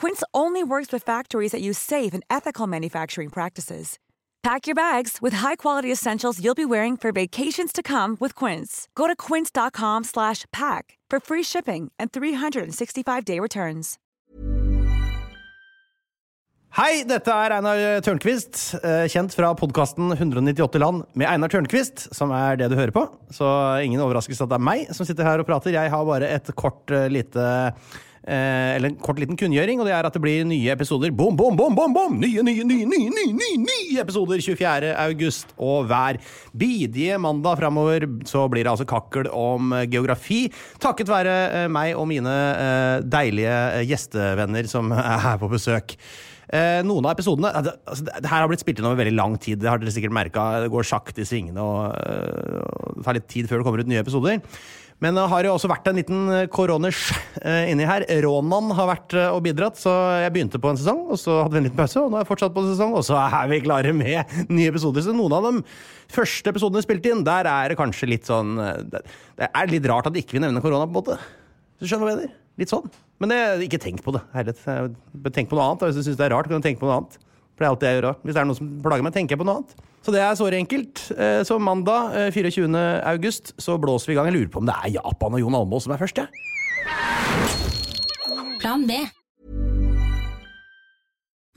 Quince only works with factories that use safe and ethical manufacturing practices. Pack your bags with high-quality essentials you'll be wearing for vacations to come with Quince. Go to quince.com/pack for free shipping and 365-day returns. Hei, dette er Einar Tørnquist, eh, kjent fra podkasten 198 land med Einar Tørnquist, som er det du hører på. Så ingen overraskelse at det er meg som sitter her og prater. Jeg har bare et kort eh, lite eller en kort liten kunngjøring, og det er at det blir nye episoder. Bom, bom, bom, bom, bom! Nye, nye, nye, nye, nye, nye, nye episoder 24. august. Og hver bidige mandag framover så blir det altså kakkel om eh, geografi. Takket være eh, meg og mine eh, deilige eh, gjestevenner som er her på besøk. Eh, noen av episodene altså, altså, det, det her har blitt spilt inn over veldig lang tid. Det har dere sikkert merka. Det går sakte i svingene, og, og det tar litt tid før det kommer ut nye episoder. Men det har jo også vært en liten koroners eh, inni her. Ronan har vært eh, og bidratt, så jeg begynte på en sesong, og så hadde vi en liten pause, og nå har jeg fortsatt på en sesong, og så er vi klare med nye episoder. Så noen av de første episodene spilt inn, der er det kanskje litt sånn eh, Det er litt rart at ikke vi nevner korona, på en måte. Du skjønner hva jeg mener? Litt sånn. Men det, ikke tenk på det. Herlighet. Eh, Tenk på noe annet. Hvis du syns det er rart, kan du tenke på noe annet. For det er alltid jeg gjør også. Hvis det er noe som plager meg, tenker jeg på noe annet. Så det er såre enkelt. Eh, Så mandag eh, 24. august så blåser vi i gang. Jeg lurer på om det er Japan og Jon Almaas som er først, jeg. Plan B.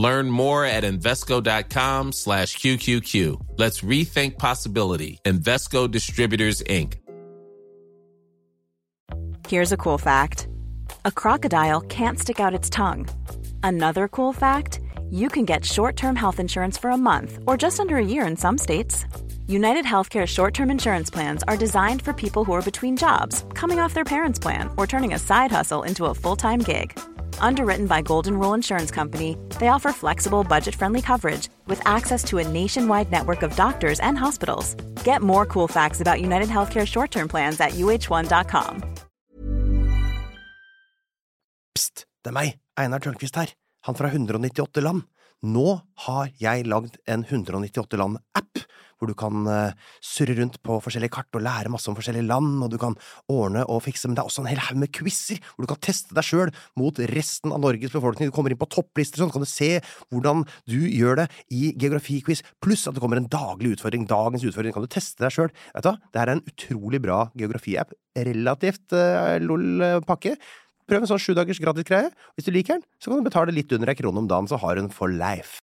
Learn more at Invesco.com slash QQQ. Let's rethink possibility. Invesco Distributors, Inc. Here's a cool fact a crocodile can't stick out its tongue. Another cool fact you can get short term health insurance for a month or just under a year in some states. United Healthcare short term insurance plans are designed for people who are between jobs, coming off their parents' plan, or turning a side hustle into a full time gig. Underwritten by Golden Rule Insurance Company, they offer flexible, budget friendly coverage with access to a nationwide network of doctors and hospitals. Get more cool facts about United Healthcare short term plans at uh1.com. Pst, det er meg, Einar Tørnquist her, han fra 198 land. Nå har jeg lagd en 198 land-app, hvor du kan eh, surre rundt på forskjellige kart og lære masse om forskjellige land, og du kan ordne og fikse, men det er også en hel haug med quizer, hvor du kan teste deg sjøl mot resten av Norges befolkning. Du kommer inn på topplister, sånn kan du se hvordan du gjør det i geografiquiz, pluss at det kommer en daglig utfordring. Dagens utfordring kan du teste deg sjøl. Det er en utrolig bra geografi-app. Relativt uh, lol pakke Prøv en sånn sju dagers gratis greie. Hvis du liker den, så kan du betale litt under ei krone om dagen, så har du den for life.